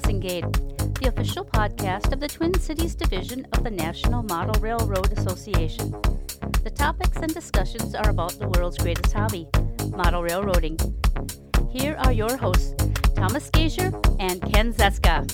Crossing the official podcast of the Twin Cities Division of the National Model Railroad Association. The topics and discussions are about the world's greatest hobby, model railroading. Here are your hosts, Thomas Gazier and Ken Zeska.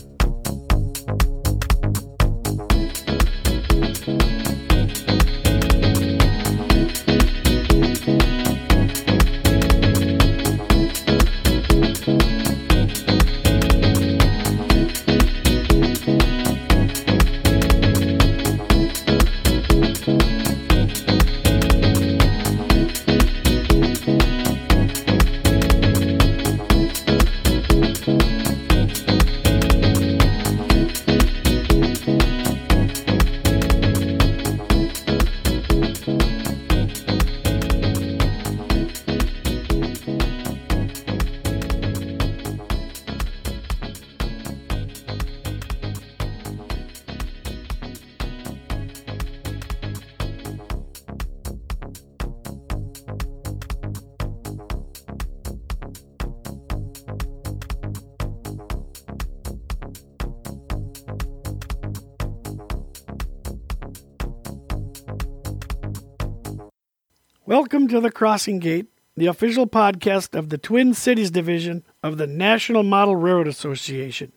Welcome to the Crossing Gate, the official podcast of the Twin Cities Division of the National Model Railroad Association.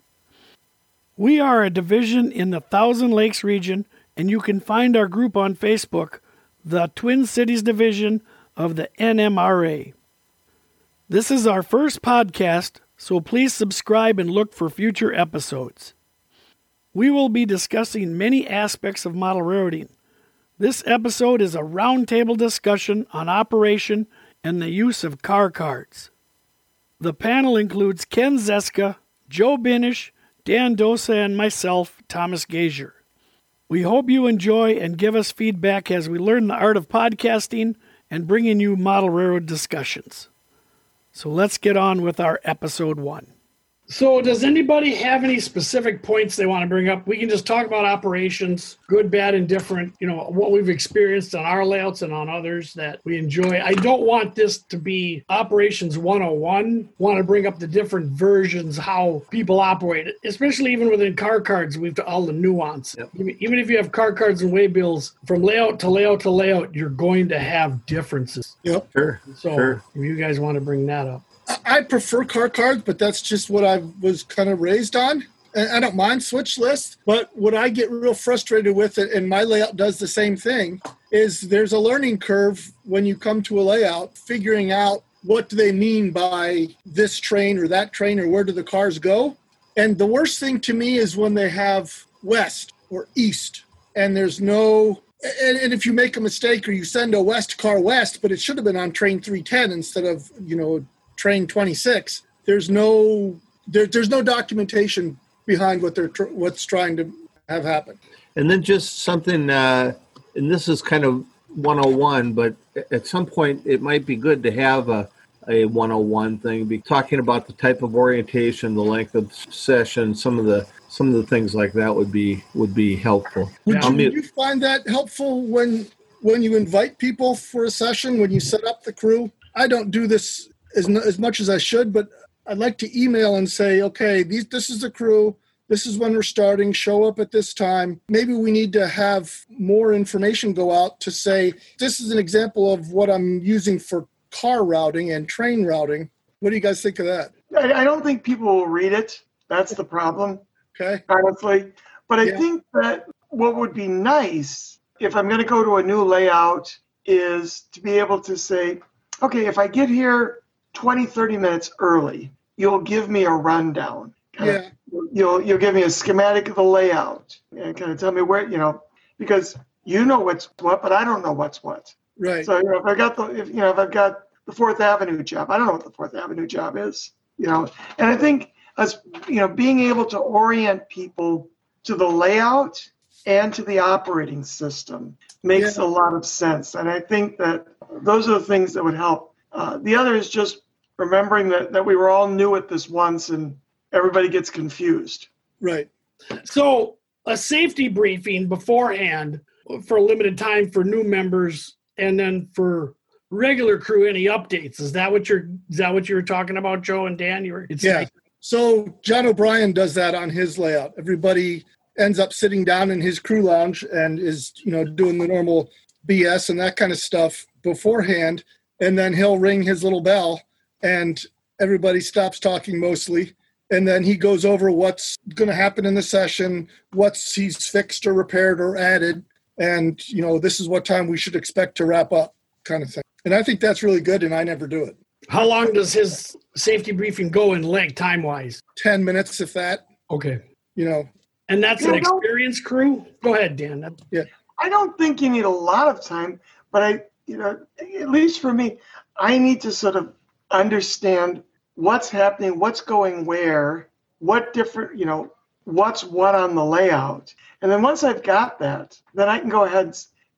We are a division in the Thousand Lakes region, and you can find our group on Facebook, the Twin Cities Division of the NMRA. This is our first podcast, so please subscribe and look for future episodes. We will be discussing many aspects of model railroading this episode is a roundtable discussion on operation and the use of car cards. The panel includes Ken Zeska, Joe Binish, Dan Dosa, and myself, Thomas Gazier. We hope you enjoy and give us feedback as we learn the art of podcasting and bringing you model railroad discussions. So let's get on with our episode one. So, does anybody have any specific points they want to bring up? We can just talk about operations, good, bad, and different. You know, what we've experienced on our layouts and on others that we enjoy. I don't want this to be operations 101. Want to bring up the different versions, how people operate, especially even within car cards. We've all the nuance. Yep. Even if you have car cards and waybills, from layout to layout to layout, you're going to have differences. Yep. Sure. So, sure. if you guys want to bring that up. I prefer car cards, but that's just what I was kind of raised on. I don't mind switch lists, but what I get real frustrated with it, and my layout does the same thing, is there's a learning curve when you come to a layout, figuring out what do they mean by this train or that train or where do the cars go. And the worst thing to me is when they have west or east, and there's no and, and, if you make a mistake or you send a west car west, but it should have been on train 310 instead of, you know, train 26 there's no there, there's no documentation behind what they're tr- what's trying to have happen. And then just something uh, and this is kind of 101 but at some point it might be good to have a a 101 thing be talking about the type of orientation the length of session some of the some of the things like that would be would be helpful. Would you, would you find that helpful when when you invite people for a session when you set up the crew? I don't do this as, as much as I should, but I'd like to email and say, okay, these, this is the crew. This is when we're starting. Show up at this time. Maybe we need to have more information go out to say, this is an example of what I'm using for car routing and train routing. What do you guys think of that? I, don't think people will read it. That's the problem. Okay. Honestly. But I yeah. think that what would be nice if I'm going to go to a new layout is to be able to say, okay, if I get here 20, 30 minutes early, you'll give me a rundown. Yeah. Of, you'll you'll give me a schematic of the layout and kind of tell me where you know because you know what's what, but I don't know what's what. Right. So you know, if I got the if you know if I've got the Fourth Avenue job, I don't know what the Fourth Avenue job is. You know, and I think as you know, being able to orient people to the layout and to the operating system makes yeah. a lot of sense. And I think that those are the things that would help. Uh, the other is just remembering that, that we were all new at this once and everybody gets confused. Right. So a safety briefing beforehand for a limited time for new members and then for regular crew any updates is that what you're is that what you were talking about joe and dan you were yeah So John O'Brien does that on his layout. Everybody ends up sitting down in his crew lounge and is, you know, doing the normal BS and that kind of stuff beforehand. And then he'll ring his little bell and everybody stops talking mostly. And then he goes over what's going to happen in the session, what's he's fixed or repaired or added. And, you know, this is what time we should expect to wrap up kind of thing. And I think that's really good. And I never do it. How long does his safety briefing go in length, time wise? 10 minutes, if that, Okay. you know, And that's You an know- experienced crew? Go ahead, Dan. That- I don't think you need a lot of time, but I, you know, at least for me, I need to sort of understand what's happening, what's going where, what different, you know, what's what on the layout. And then once I've got that, then I can go ahead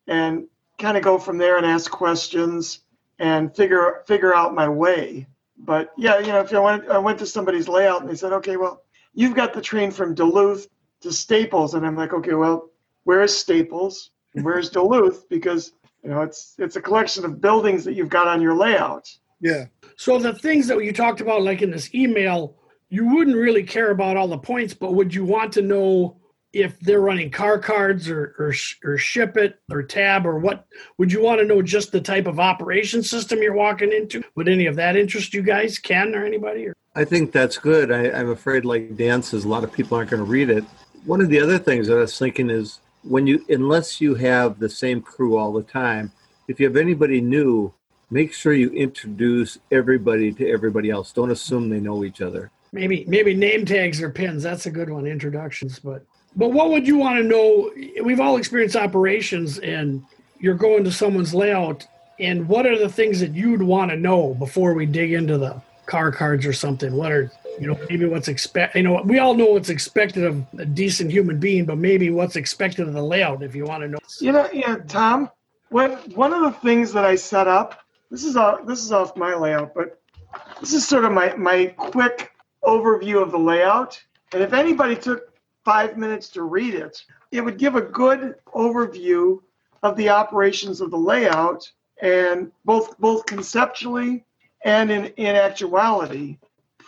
and kind of go from there and ask questions and figure figure out my way. But yeah, you know, if I went I went to somebody's layout and they said, okay, well, you've got the train from Duluth to Staples, and I'm like, okay, well, where's Staples? Where's Duluth? Because you know, it's it's a collection of buildings that you've got on your layout. yeah. So the things that you talked about, like in this email, you wouldn't really care about all the points, but would you want to know if they're running car cards or or, or ship it or tab or what? Would you want to know just the type of operation system you're walking into? Would any of that interest you guys, Ken or anybody? Or? I think that's good. I, I'm afraid, like Dan says, a lot of people aren't going to read it. One of the other things that I was thinking is when you, unless you have the same crew all the time, if you have anybody new, make sure you introduce everybody to everybody else. Don't assume they know each other. Maybe maybe name tags or pins. That's a good one. Introductions, but but what would you want to know? We've all experienced operations, and you're going to someone's layout. And what are the things that you'd want to know before we dig into the car cards or something? What are you know maybe what's expect? You know we all know what's expected of a decent human being, but maybe what's expected of the layout if you want to know. You know, yeah, Tom. When one of the things that I set up, this is off, this is off my layout, but this is sort of my my quick overview of the layout. And if anybody took five minutes to read it, it would give a good overview of the operations of the layout, and both both conceptually and in in actuality,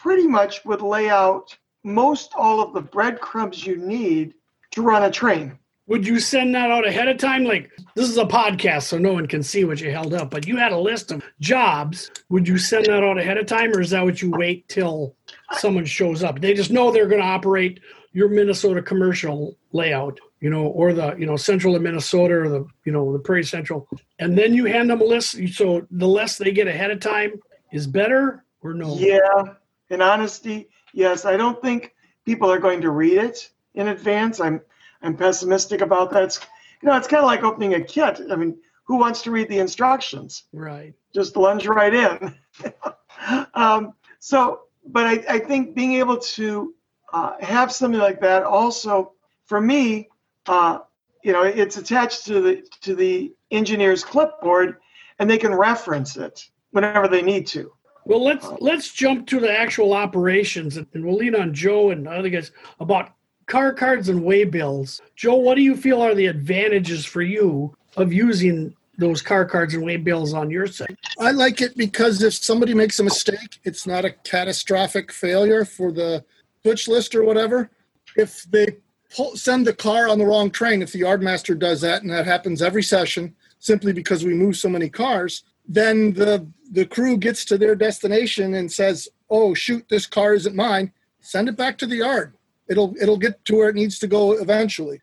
pretty much would lay out most all of the breadcrumbs you need to run a train. Would you send that out ahead of time? Like this is a podcast, so no one can see what you held up. But you had a list of jobs. Would you send that out ahead of time, or is that what you wait till someone shows up? They just know they're going to operate your Minnesota commercial layout, you know, or the you know central of Minnesota or the you know the Prairie Central, and then you hand them a list. So the less they get ahead of time is better, or no? Yeah, in honesty, yes. I don't think people are going to read it in advance. I'm I'm pessimistic about that. It's, you know, it's kind of like opening a kit. I mean, who wants to read the instructions? Right. Just lunge right in. um, so, but I, I think being able to uh, have something like that also, for me, uh, you know, it's attached to the to the engineer's clipboard, and they can reference it whenever they need to. Well, let's let's jump to the actual operations, and we'll lean on Joe and other guys about car cards and waybills. Joe, what do you feel are the advantages for you of using those car cards and waybills on your site? I like it because if somebody makes a mistake, it's not a catastrophic failure for the switch list or whatever. If they pull, send the car on the wrong train, if the yardmaster does that, and that happens every session, simply because we move so many cars, then the the crew gets to their destination and says, "Oh shoot, this car isn't mine." Send it back to the yard. It'll it'll get to where it needs to go eventually.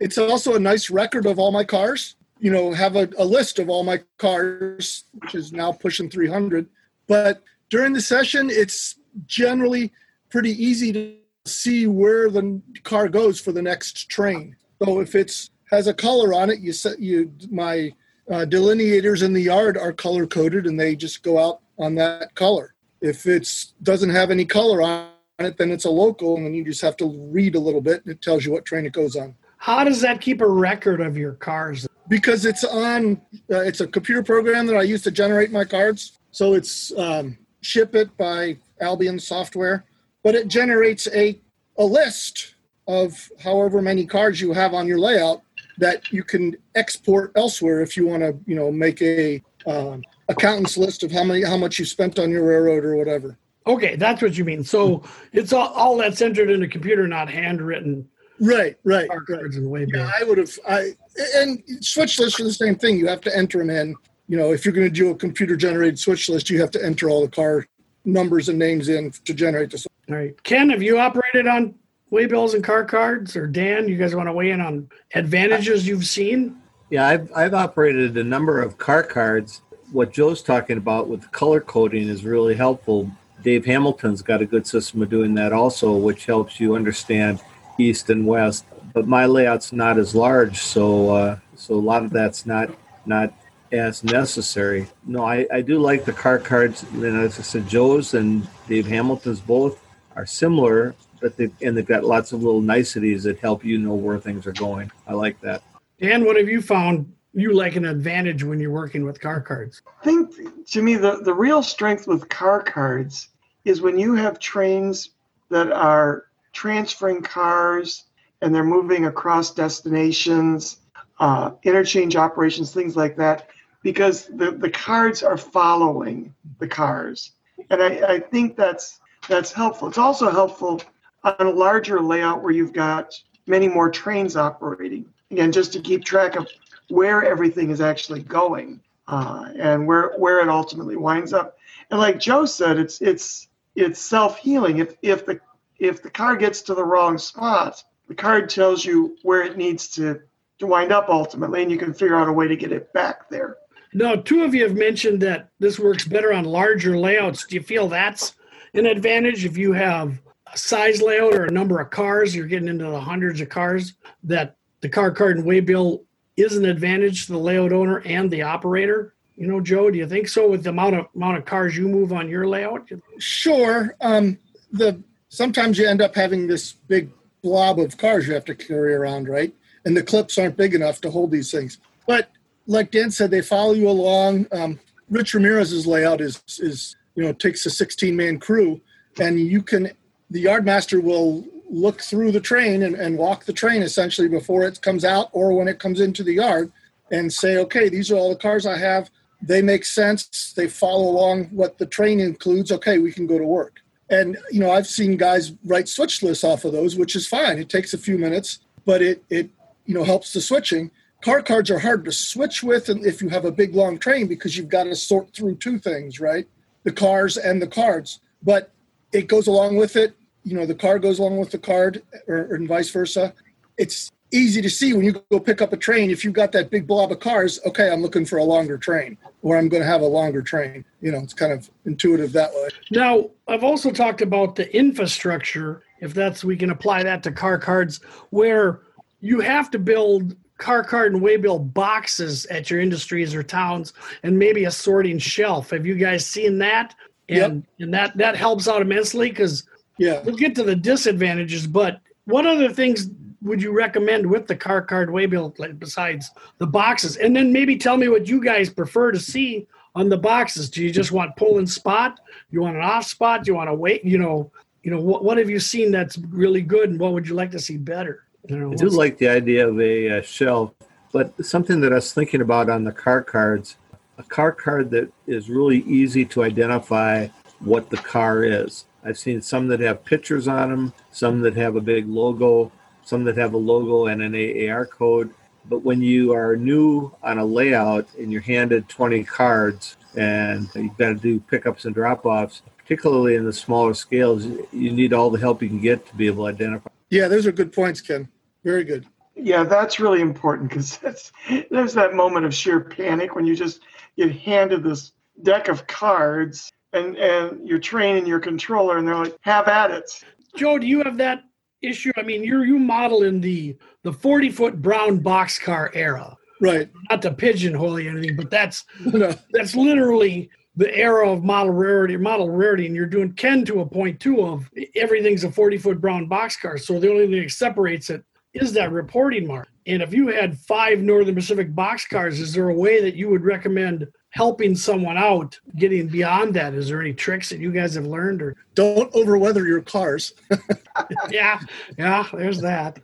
It's also a nice record of all my cars. You know, have a, a list of all my cars, which is now pushing 300. But during the session, it's generally pretty easy to see where the car goes for the next train. So if it's has a color on it, you set you my uh, delineators in the yard are color coded and they just go out on that color. If it's doesn't have any color on it, then it's a local, and then you just have to read a little bit, and it tells you what train it goes on. How does that keep a record of your cars? Because it's on, uh, it's a computer program that I use to generate my cards. So it's um, ship it by Albion software, but it generates a a list of however many cards you have on your layout that you can export elsewhere if you want to, you know, make a um, accountant's list of how many how much you spent on your railroad or whatever. Okay, that's what you mean. So it's all, all that's entered in a computer, not handwritten Right, right, right. cards and way Yeah. I would have. I and switch lists are the same thing. You have to enter them in. You know, if you're going to do a computer generated switch list, you have to enter all the car numbers and names in to generate the. All right. Ken, have you operated on waybills and car cards? Or Dan, you guys want to weigh in on advantages you've seen? Yeah, I've, I've operated a number of car cards. What Joe's talking about with color coding is really helpful. Dave Hamilton's got a good system of doing that also, which helps you understand east and west. But my layout's not as large, so uh, so a lot of that's not not as necessary. No, I, I do like the car cards. And as I said, Joe's and Dave Hamilton's both are similar, but they and they've got lots of little niceties that help you know where things are going. I like that. Dan, what have you found you like an advantage when you're working with car cards? I think to me the, the real strength with car cards is when you have trains that are transferring cars and they're moving across destinations, uh, interchange operations, things like that, because the, the cards are following the cars. And I, I think that's that's helpful. It's also helpful on a larger layout where you've got many more trains operating. Again, just to keep track of where everything is actually going uh, and where where it ultimately winds up. And like Joe said, it's it's it's self healing. If if the if the car gets to the wrong spot, the card tells you where it needs to to wind up ultimately, and you can figure out a way to get it back there. Now, two of you have mentioned that this works better on larger layouts. Do you feel that's an advantage if you have size layout or a number of cars, you're getting into the hundreds of cars, that the car card and waybill is an advantage to the layout owner and the operator? You know, Joe, do you think so with the amount of amount of cars you move on your layout? Sure. Um, the sometimes you end up having this big blob of cars you have to carry around, right? And the clips aren't big enough to hold these things. But like Dan said, they follow you along. Um, Rich Ramirez's layout is is you know takes a 16 man crew, and you can the yardmaster will look through the train and, and walk the train essentially before it comes out or when it comes into the yard and say, okay, these are all the cars I have. They make sense. They follow along what the train includes. Okay, we can go to work. And you know, I've seen guys write switch lists off of those, which is fine. It takes a few minutes, but it it you know helps the switching. Car cards are hard to switch with, if you have a big long train because you've got to sort through two things, right? The cars and the cards. But it goes along with it. You know, the car goes along with the card, or, or vice versa. It's easy to see when you go pick up a train. If you've got that big blob of cars, okay, I'm looking for a longer train, or I'm going to have a longer train. You know, it's kind of intuitive that way. Now, I've also talked about the infrastructure, if that's we can apply that to car cards, where you have to build car card and waybill boxes at your industries or towns and maybe a sorting shelf. Have you guys seen that? And and that that helps out immensely because Yeah. we'll get to the disadvantages, but what other things would you recommend with the car card waybill like, besides the boxes? And then maybe tell me what you guys prefer to see on the boxes. Do you just want pull and spot? You want an off spot? Do you want to wait? You know, you know what what have you seen that's really good, and what would you like to see better? You know, I do like the idea of a uh, shelf, but something that I was thinking about on the car cards, a car card that is really easy to identify what the car is. I've seen some that have pictures on them, some that have a big logo, some that have a logo and an AAR code. But when you are new on a layout and you're handed 20 cards and you've got to do pickups and drop offs, particularly in the smaller scales, you need all the help you can get to be able to identify. Yeah, those are good points, Ken. Very good. Yeah, that's really important because there's that moment of sheer panic when you just get handed this deck of cards and and your train and your controller and they're like, have at it. Joe, do you have that issue? I mean, you're you model in the the forty foot brown boxcar era. Right. Not to pigeonhole you or anything, but that's No. that's literally the era of model rarity model rarity and you're doing ken to a point too of everything's a 40 foot brown boxcar so the only thing that separates it is that reporting mark and if you had five northern pacific boxcars is there a way that you would recommend helping someone out getting beyond that is there any tricks that you guys have learned or Don't overweather your cars. yeah yeah there's that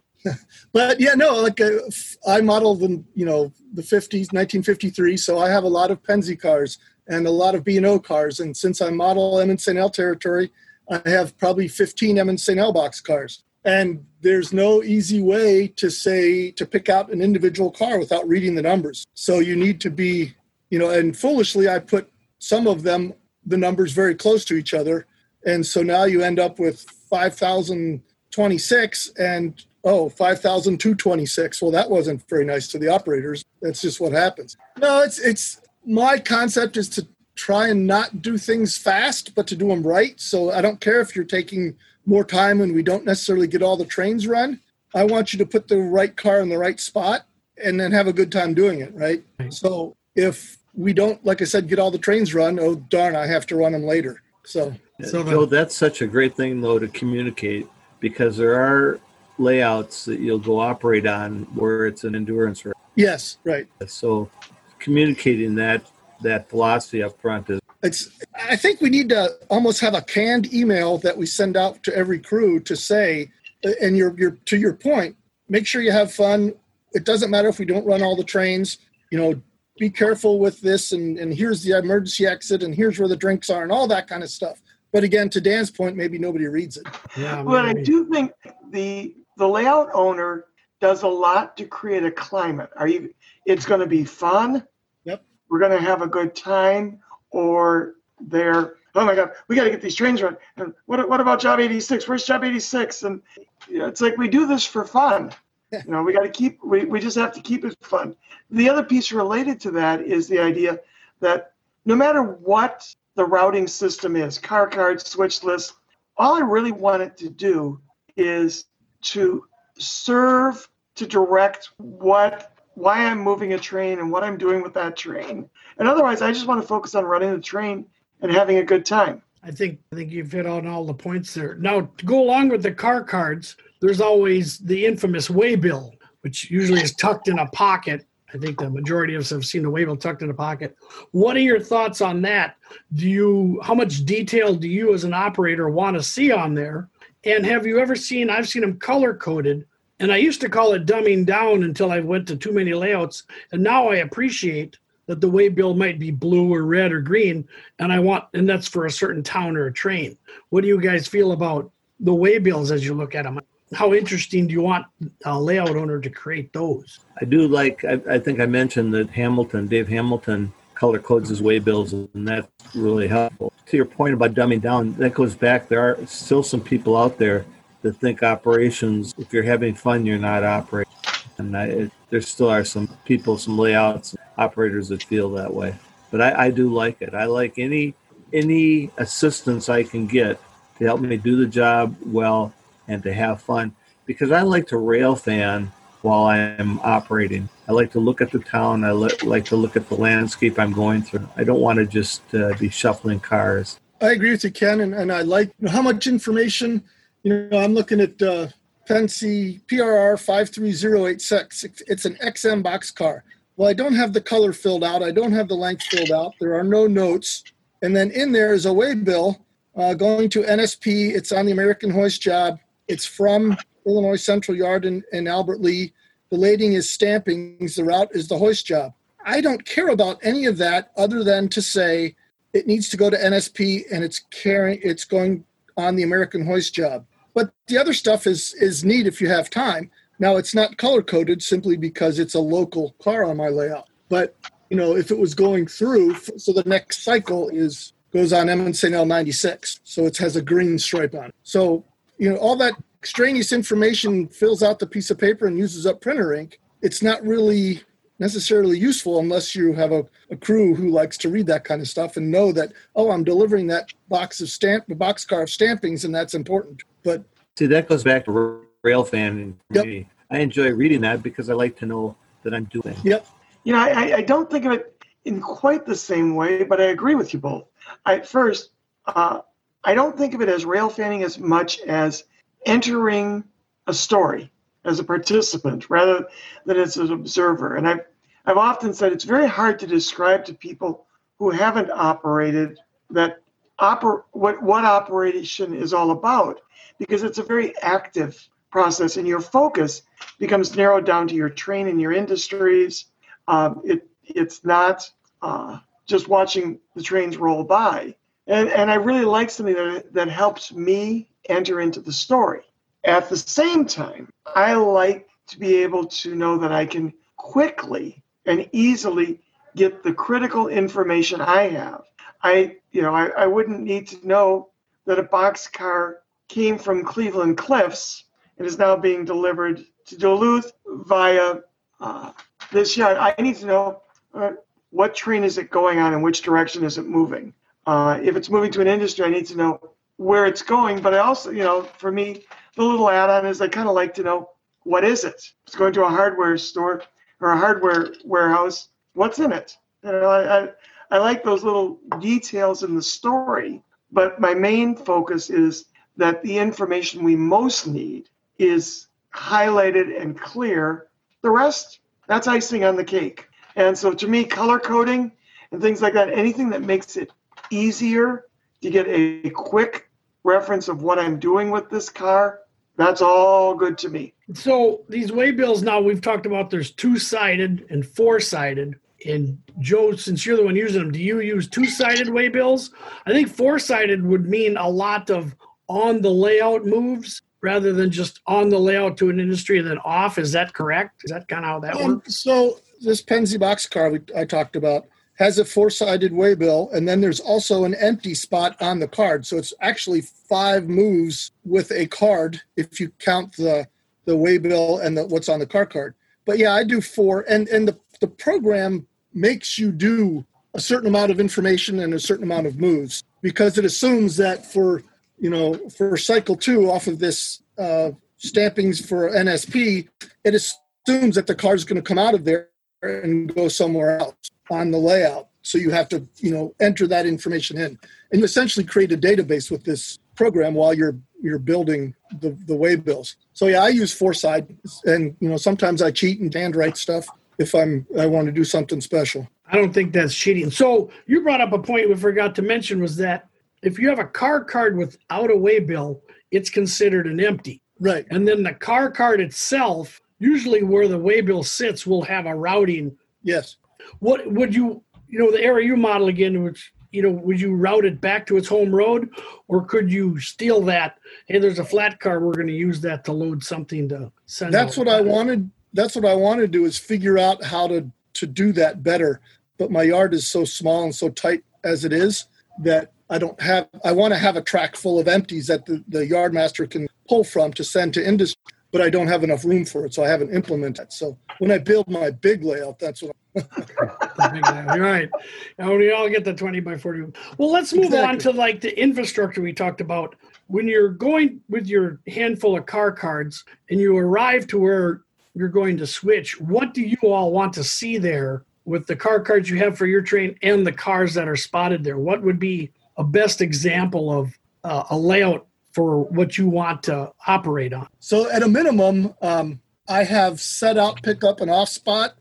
but yeah, no, like uh, I modeled them, you know, the 50s, 1953. So I have a lot of Pennsy cars and a lot of B&O cars. And since I model M and St. L territory, I have probably 15 M and St. L box cars. And there's no easy way to say to pick out an individual car without reading the numbers. So you need to be, you know, and foolishly I put some of them the numbers very close to each other. And so now you end up with 5,026 and oh 5,226. Well, that wasn't very nice to the operators. That's just what happens. No, it's it's my concept is to try and not do things fast, but to do them right. So I don't care if you're taking more time and we don't necessarily get all the trains run. I want you to put the right car in the right spot and then have a good time doing it, right? So if we don't, like I said, get all the trains run, oh darn, I have to run them later. So, so Joe, that's such a great thing though to communicate because there are layouts that you'll go operate on where it's an endurance race. Yes, right. So communicating that that philosophy up front is it's i think we need to almost have a canned email that we send out to every crew to say uh, and you're, you're to your point make sure you have fun. It doesn't matter if we don't run all the trains you know be careful with this and, and here's the emergency exit and here's where the drinks are and all that kind of stuff. But again to dan's point maybe nobody reads it. Yeah but i do think the the layout owner does a lot to create a climate. Are you it's going to be fun. Yep. We're going to have a good time, or they're, oh my God, we got to get these trains run. And what, what about Job 86? Where's Job 86? And you know, it's like we do this for fun. You know, we got to keep, we, we just have to keep it fun. The other piece related to that is the idea that no matter what the routing system is, car cards, switch lists, all I really want it to do is to serve to direct what why I'm moving a train and what I'm doing with that train. And otherwise, I just want to focus on running the train and having a good time. I think I think you've hit on all the points there. Now, to go along with the car cards, there's always the infamous waybill, which usually is tucked in a pocket. I think the majority of us have seen the waybill tucked in a pocket. What are your thoughts on that? Do you how much detail do you as an operator want to see on there? And have you ever seen I've seen them color coded and I used to call it dumbing down until I went to too many layouts. And now I appreciate that the waybill might be blue or red or green. And I want, and that's for a certain town or a train. What do you guys feel about the waybills as you look at them? How interesting do you want a layout owner to create those? I do like, I, I think I mentioned that Hamilton, Dave Hamilton, color codes his waybills, and that's really helpful. To your point about dumbing down, that goes back. There are still some people out there to think operations, if you're having fun, you're not operating. And I, it, there still are some people, some layouts, operators that feel that way. But I, I do like it. I like any any assistance I can get to help me do the job well and to have fun because I like to rail fan while I'm operating. I like to look at the town. I like to look at the landscape I'm going through. I don't want to just uh, be shuffling cars. I agree with you, Ken, and, and I like how much information you know, I'm looking at uh, Pennsy PRR 53086. It's an XM box car. Well, I don't have the color filled out. I don't have the length filled out. There are no notes. And then in there is a waybill uh, going to NSP. It's on the American Hoist job. It's from Illinois Central Yard in, in Albert Lea. The lading is stampings. The route is the hoist job. I don't care about any of that other than to say it needs to go to NSP and it's carrying. It's going on the American Hoist job. But the other stuff is is neat if you have time. Now it's not color coded simply because it's a local car on my layout. But you know, if it was going through, so the next cycle is goes on M St. L 96, so it has a green stripe on it. So you know, all that extraneous information fills out the piece of paper and uses up printer ink. It's not really necessarily useful unless you have a, a, crew who likes to read that kind of stuff and know that oh i'm delivering that box of stamp the box car of stampings and that's important. But see that goes back to rail fan yep. me i enjoy reading that because i like to know that i'm doing. Yep. You know i, I don't think of it in quite the same way but i agree with you both. I, first uh, i don't think of it as rail fanning as much as entering a story as a participant rather than as an observer. And I've, I've often said it's very hard to describe to people who haven't operated that oper- what, what operation is all about because it's a very active process, and your focus becomes narrowed down to your train and your industries. Um, it it's not uh, just watching the trains roll by, and and I really like something that that helps me enter into the story. At the same time, I like to be able to know that I can quickly and easily get the critical information I have. I, you know, I, I wouldn't need to know that a boxcar came from Cleveland Cliffs and is now being delivered to Duluth via uh, this yard. I need to know uh, what train is it going on and which direction is it moving. Uh, if it's moving to an industry, I need to know where it's going. But I also, you know, for me, the little add-on is I kind of like to know what is it. It's going to a hardware store or a hardware warehouse. What's in it? You know, I, I, I like those little details in the story. But my main focus is that the information we most need is highlighted and clear. The rest, that's icing on the cake. And so to me, color coding and things like that, anything that makes it easier to get a quick reference of what I'm doing with this car, that's all good to me. So these waybills now we've talked about there's two sided and four sided. And Joe, since you're the one using them, do you use two sided waybills? I think four sided would mean a lot of on the layout moves rather than just on the layout to an industry and then off. Is that correct? Is that kind of how that Um, works? so this Pennsy box car we, I talked about has a four-sided waybill, and then there's also an empty spot on the card. So it's actually five moves with a card if you count the the waybill and the, what's on the car card. But yeah, I do four, and and the the program makes you do a certain amount of information and a certain amount of moves because it assumes that for you know for cycle two off of this uh, stampings for NSP, it assumes that the car is going to come out of there and go somewhere else on the layout. So you have to, you know, enter that information in, and you essentially create a database with this program while you're you're building the the waybills. So yeah, I use four-sided, and you know sometimes I cheat and handwrite stuff if I'm I want to do something special. I don't think that's cheating. So you brought up a point we forgot to mention was that if you have a car card without a waybill, it's considered an empty. Right. And then the car card itself, usually where the waybill sits, will have a routing. Yes. What would you, you know, the area you model again, which, you know, would you route it back to its home road or could you steal that? Hey, there's a flat car. We're going to use that to load something to send. That's out. what I wanted. That's what I want to do is figure out how to to do that better. But my yard is so small and so tight as it is that I don't have. I want to have a track full of empties that the, the yard master can pull from to send to industry. But I don't have enough room for it, so I haven't implemented. it. So when I build my big layout, that's what. You're right. And we all get the 20 by 40. Well, let's move on to like the infrastructure we talked about. When you're going with your handful of car cards and you arrive to where you're going to switch, what do you all want to see there with the car cards you have for your train and the cars that are spotted there? What would be a best example of uh, a layout for what you want to operate on? So at a minimum, um, I have set out pickup and off spot,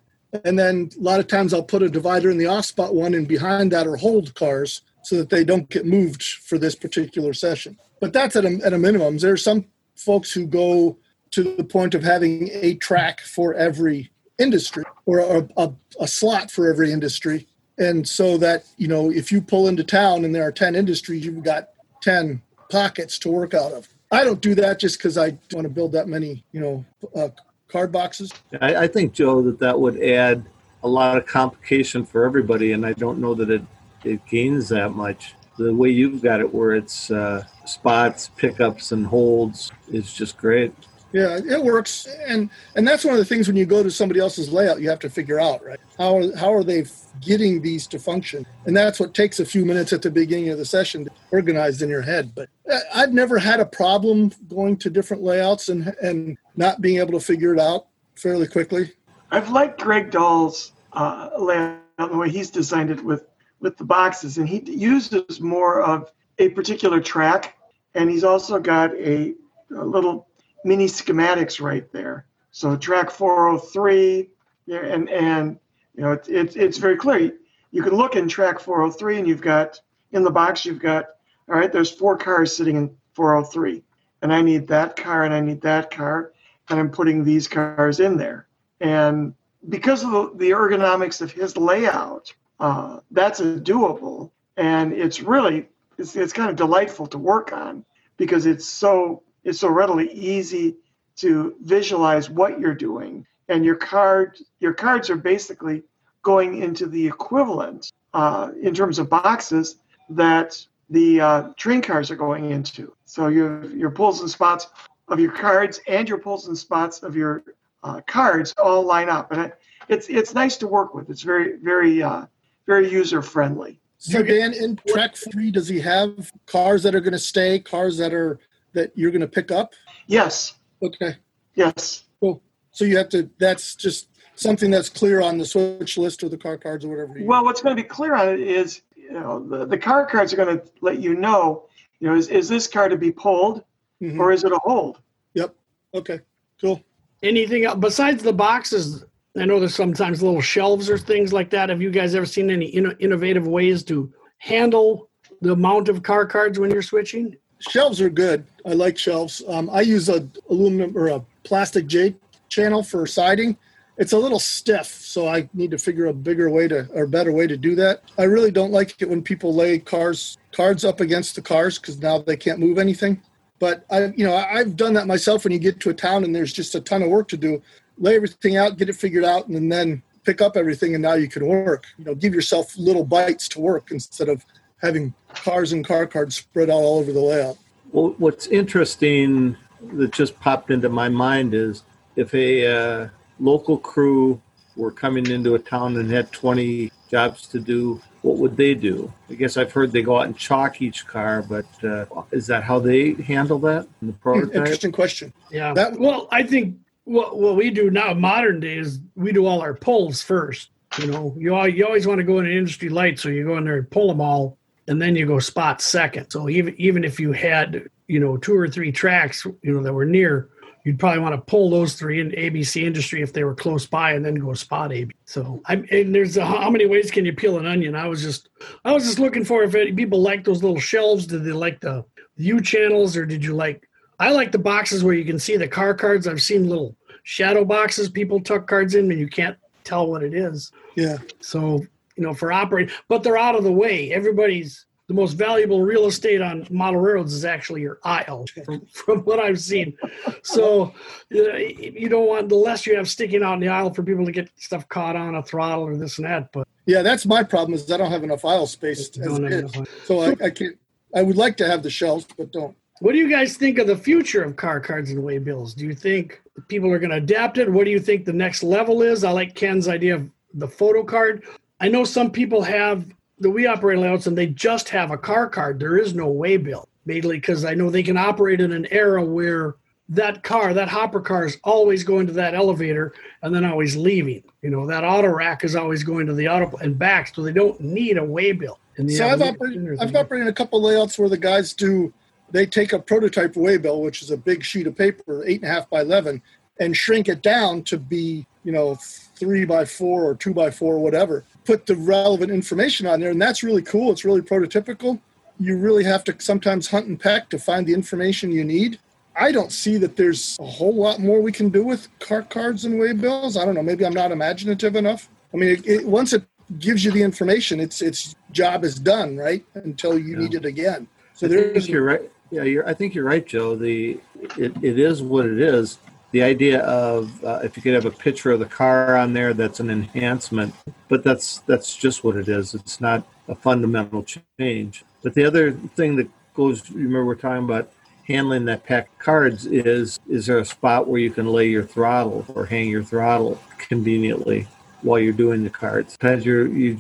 and then a lot of times I'll put a divider in the off spot one, and behind that are hold cars so that they don't get moved for this particular session. But that's at a, at a minimum. There are some folks who go to the point of having a track for every industry or a, a, a slot for every industry. And so that, you know, if you pull into town and there are 10 industries, you've got 10 pockets to work out of. I don't do that just because I want to build that many, you know, uh, card boxes. I, I think, Joe, that that would add a lot of complication for everybody, and I don't know that it, it gains that much. The way you've got it, where it's uh, spots, pickups, and holds, is just great. Yeah, it works, and and that's one of the things when you go to somebody else's layout, you have to figure out right? How are, how are they getting these to function, and that's what takes a few minutes at the beginning of the session to organize in your head. But I- I've never had a problem going to different layouts and and not being able to figure it out fairly quickly. I've liked Greg Dahl's uh, layout, the way he's designed it with with the boxes, and he uses more of a particular track, and he's also got a, a little mini schematics right there. So track 403, and and you know it's it's it's very clear. You can look in track 403, and you've got in the box you've got all right. There's four cars sitting in 403, and I need that car and I need that car, and I'm putting these cars in there. And because of the, the ergonomics of his layout, uh, that's a doable, and it's really it's, it's kind of delightful to work on because it's so it's so readily easy to visualize what you're doing, and your card your cards are basically going into the equivalent uh, in terms of boxes that the uh, train cars are going into. So your your pulls and spots of your cards and your pulls and spots of your uh, cards all line up, and it, it's it's nice to work with. It's very very uh, very user friendly. So Dan, in track three, does he have cars that are going to stay, cars that are that you're going to pick up? Yes. Okay. Yes. Cool. So you have to. That's just something that's clear on the switch list or the car cards or whatever. You Well, what's going to be clear on it is, you know, the, the car cards are going to let you know, you know, is, is this car to be pulled Mhm. or is it a hold? Yep. Okay. Cool. Anything else besides the boxes? I know there's sometimes little shelves or things like that. Have you guys ever seen any inno- innovative ways to handle the amount of car cards when you're switching? Shelves are good. I like shelves. Um, I use a aluminum or a plastic J channel for siding. It's a little stiff, so I need to figure a bigger way to or better way to do that. I really don't like it when people lay cars cards up against the cars because now they can't move anything. But I, you know, I've done that myself. When you get to a town and there's just a ton of work to do, lay everything out, get it figured out, and then pick up everything, and now you can work. You know, give yourself little bites to work instead of having cars and car cards spread out all over the layout. Well, what's interesting that just popped into my mind is if a uh, local crew were coming into a town and had 20 jobs to do, what would they do? I guess I've heard they go out and chalk each car, but uh, is that how they handle that in the prototype? Interesting question. Yeah. That- well, I think what what we do now, modern day, is we do all our pulls first. You know, you al- you always want to go in an industry light, so you go in there and pull them all, and then you go spot second. So even even if you had you know two or three tracks, you know that were near, you'd probably want to pull those three in ABC industry if they were close by, and then go spot AB. So I and there's a, how many ways can you peel an onion? I was just I was just looking for if any people like those little shelves. Did they like the U channels, or did you like I like the boxes where you can see the car cards. I've seen little shadow boxes people tuck cards in and you can't tell what it is. Yeah. So, you know, for operating, but they're out of the way. Everybody's the most valuable real estate on model railroads is actually your aisle from, from what I've seen. So you don't want the less you have sticking out in the aisle for people to get stuff caught on a throttle or this and that. But Yeah, that's my problem is I don't have enough aisle space you as it have is. enough- So I, I can't. I would like to have the shelves, but don't. What do you guys think of the future of car cards and way bills? Do you think people are going to adapt it? What do you think the next level is? I like Ken's idea of the photo card. I know some people have the we operate layouts and they just have a car card. There is no way bill, mainly because I know they can operate in an era where that car, that hopper car, is always going to that elevator and then always leaving. You know, that auto rack is always going to the auto and back, so they don't need a way bill. And the So I've operated. I've operated a couple layouts where the guys do. They take a prototype waybill, which is a big sheet of paper, eight and a half by eleven, and shrink it down to be, you know, three by four or two by four, or whatever. Put the relevant information on there, and that's really cool. It's really prototypical. You really have to sometimes hunt and peck to find the information you need. I don't see that there's a whole lot more we can do with car cards and waybills. I don't know. Maybe I'm not imaginative enough. I mean, it, it, once it gives you the information, its its job is done, right? Until you need it again. So I there's think you're right. Yeah, you're, I think you're right, Joe. The it, it is what it is. The idea of uh, if you could have a picture of the car on there, that's an enhancement. But that's that's just what it is. It's not a fundamental change. But the other thing that goes, remember, we're talking about handling that pack of cards. Is is there a spot where you can lay your throttle or hang your throttle conveniently while you're doing the cards? Because you're you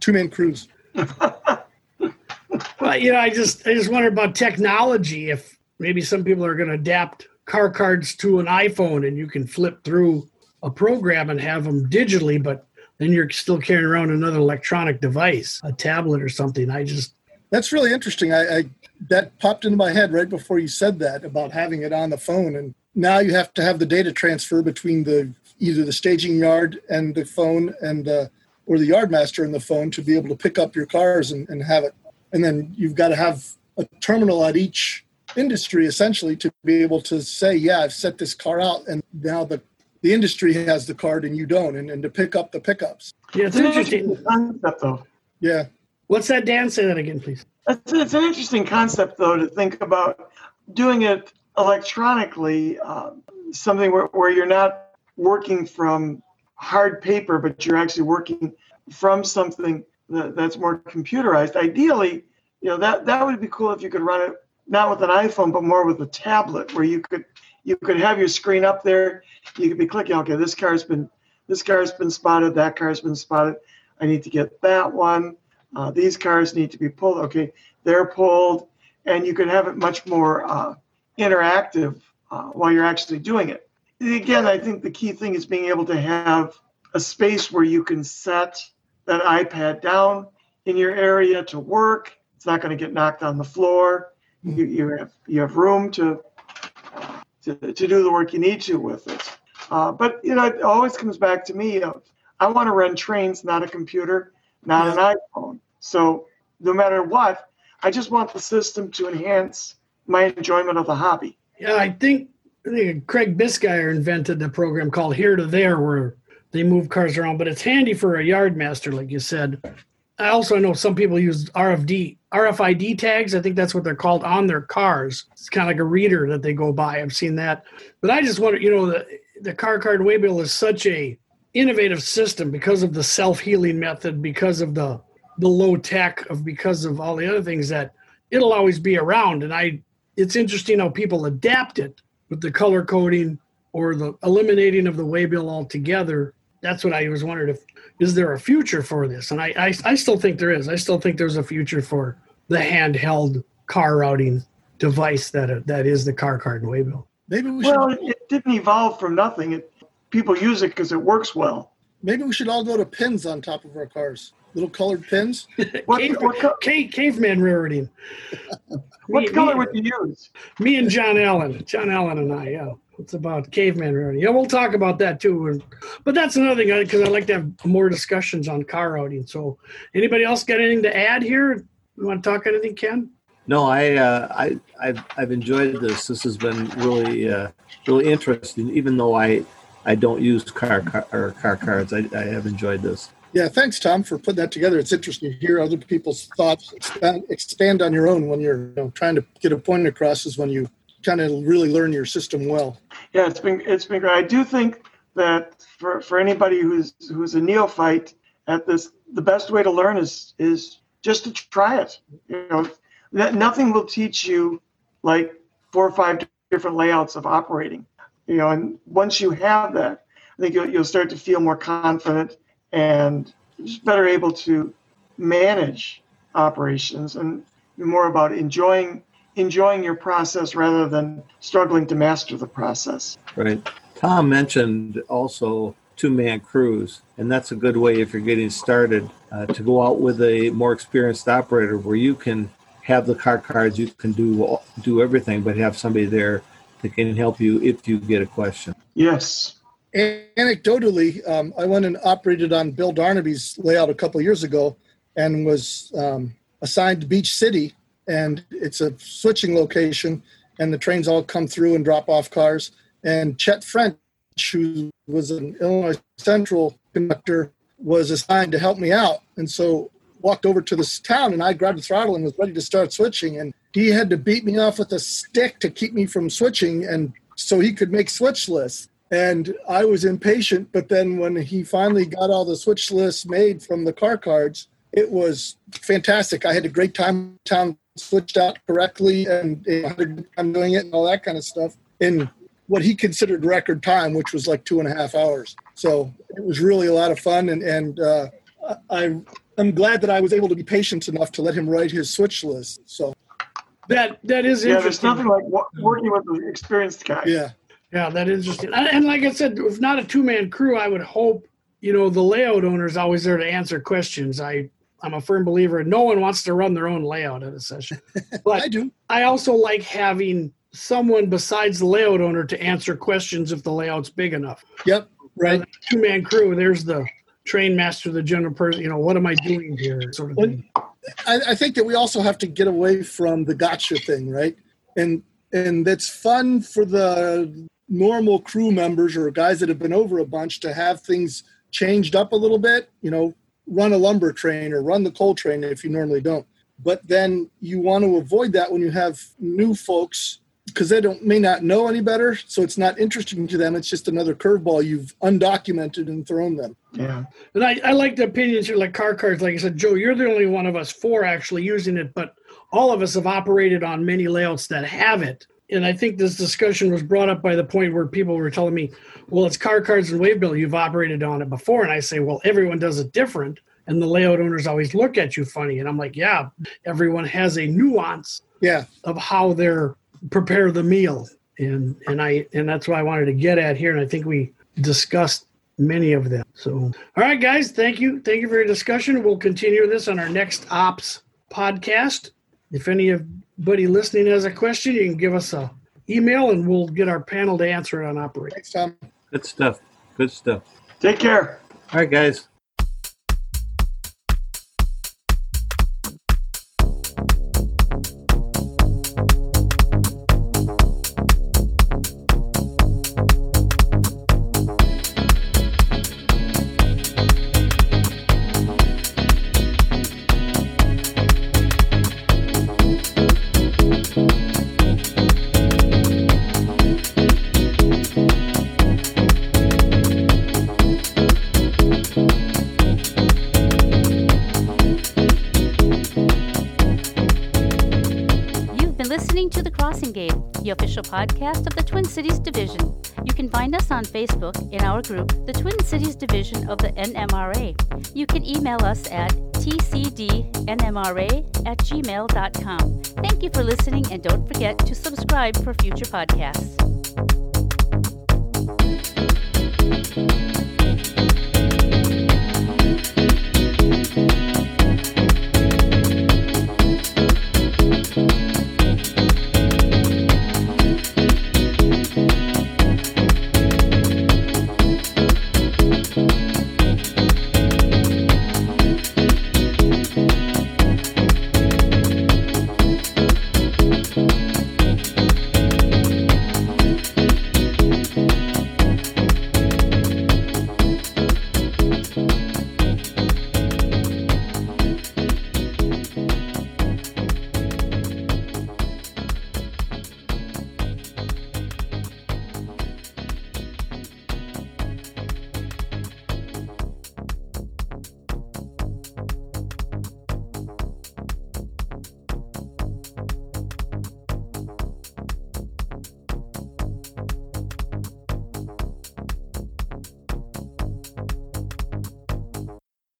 two man crews. Well, you know, I just I just wonder about technology. If maybe some people are going to adapt car cards to an iPhone, and you can flip through a program and have them digitally, but then you're still carrying around another electronic device, a tablet or something. I just That's really interesting. I, I that popped into my head right before you said that about having it on the phone, and now you have to have the data transfer between the either the staging yard and the phone, and uh, or the yard master and the phone to be able to pick up your cars and, and have it. And then you've got to have a terminal at each industry essentially to be able to say, yeah, I've set this car out and now the, the industry has the card and you don't, and, and to pick up the pickups. Yeah, it's It's an interesting. interesting concept, though. Yeah. What's that, Dan? Say that again, please. It's, it's an interesting concept, though, to think about doing it electronically, uh, something where, where you're not working from hard paper, but you're actually working from something that, that's more computerized. Ideally, you know, that, that would be cool if you could run it not with an iPhone, but more with a tablet, where you could you could have your screen up there. You could be clicking, okay, this car's been this car's been spotted, that car's been spotted. I need to get that one. Uh, these cars need to be pulled. Okay, they're pulled, and you can have it much more uh, interactive uh, while you're actually doing it. Again, I think the key thing is being able to have a space where you can set that iPad down in your area to work. It's not going to get knocked on the floor. You, you have you have room to, to to do the work you need to with it. Uh, but you know, it always comes back to me. Of, I want to run trains, not a computer, not an iPhone. So no matter what, I just want the system to enhance my enjoyment of the hobby. Yeah, I think, I think Craig Bisgeier invented a program called Here to There where they move cars around, but it's handy for a yard master, like you said. I also know some people use RFD, RFID tags. I think that's what they're called on their cars. It's kind of like a reader that they go by. I've seen that. But I just wonder, you know, the, the car card waybill is such a innovative system because of the self-healing method, because of the the low tech of because of all the other things that it'll always be around. And I it's interesting how people adapt it with the color coding or the eliminating of the waybill altogether. That's what I was wondering if is there a future for this? And I, I I still think there is. I still think there's a future for the handheld car routing device that that is the car card and waybill. Maybe we Well, should it, it didn't evolve from nothing. It, people use it because it works well. maybe we should all go to pins on top of our cars. Little colored pins. What, Cave, what, co- cave, caveman rariting. what Me- color me- would you use? Me and John Allen, John Allen and I, yeah. It's about caveman routing. Yeah, we'll talk about that too. But that's another thing because I like to have more discussions on car routing. So, anybody else got anything to add here? You want to talk anything, Ken? No, I, uh, I, I've, I've enjoyed this. This has been really, uh, really interesting. Even though I, I don't use car, car or car cards, I, I have enjoyed this. Yeah, thanks, Tom, for putting that together. It's interesting to hear other people's thoughts. Expand, expand on your own when you're you know, trying to get a point across. Is when you kind of really learn your system well. Yeah, it's been it's been great. I do think that for, for anybody who's who's a neophyte at this, the best way to learn is is just to try it. You know, that nothing will teach you like four or five different layouts of operating. You know, and once you have that, I think you'll, you'll start to feel more confident and just better able to manage operations and more about enjoying enjoying your process rather than struggling to master the process. Right. Tom mentioned also two man crews, and that's a good way if you're getting started uh, to go out with a more experienced operator where you can have the car cards, you can do do everything, but have somebody there that can help you if you get a question. Yes. Anecdotally, um, I went and operated on Bill Darnaby's layout a couple of years ago, and was um, assigned to Beach City, and it's a switching location, and the trains all come through and drop off cars. And Chet French, who was an Illinois Central conductor, was assigned to help me out, and so walked over to this town, and I grabbed the throttle and was ready to start switching, and he had to beat me off with a stick to keep me from switching, and so he could make switch lists. And I was impatient, but then when he finally got all the switch lists made from the car cards, it was fantastic. I had a great time. Town switched out correctly, and I had a good time doing it, and all that kind of stuff in what he considered record time, which was like two and a half hours. So it was really a lot of fun, and and uh, I I'm glad that I was able to be patient enough to let him write his switch list. So That that is Yeah, there's interesting. nothing like working with an experienced guy. yeah, Yeah, that is interesting. And, and like I said, if not a two man crew, I would hope you know the layout owner is always there to answer questions. I I'm a firm believer. And no one wants to run their own layout at a session, but I do. I also like having someone besides the layout owner to answer questions if the layout's big enough. Yep, right. Two man crew. There's the train master, the general person. You know, what am I doing here? Sort of thing. I, I think that we also have to get away from the gotcha thing, right? and and that's fun for the normal crew members or guys that have been over a bunch to have things changed up a little bit. You know, run a lumber train or run the coal train if you normally don't. But then you want to avoid that when you have new folks because they don't may not know any better, so it's not interesting to them. It's just another curveball you've undocumented and thrown them. Yeah. And I, I like the opinions here, like car cards. Like I said, Joe, you're the only one of us four actually using it, but all of us have operated on many layouts that have it. And I think this discussion was brought up by the point where people were telling me, well, it's car cards and waybill. You've operated on it before. And I say, well, everyone does it different. And the layout owners always look at you funny. And I'm like, yeah, everyone has a nuance Yeah, of how they're prepare the meal. And and I and that's what I wanted to get at here. And I think we discussed many of them. So all right, guys, thank you. Thank you for your discussion. We'll continue this on our next ops podcast. If anybody listening has a question, you can give us a email and we'll get our panel to answer it on operate. thanks, Tom. Good stuff. Good stuff. Take care. All right, guys. Podcast of the Twin Cities Division. You can find us on Facebook in our group, the Twin Cities Division of the NMRA. You can email us at tcdnmra at gmail.com. Thank you for listening and don't forget to subscribe for future podcasts.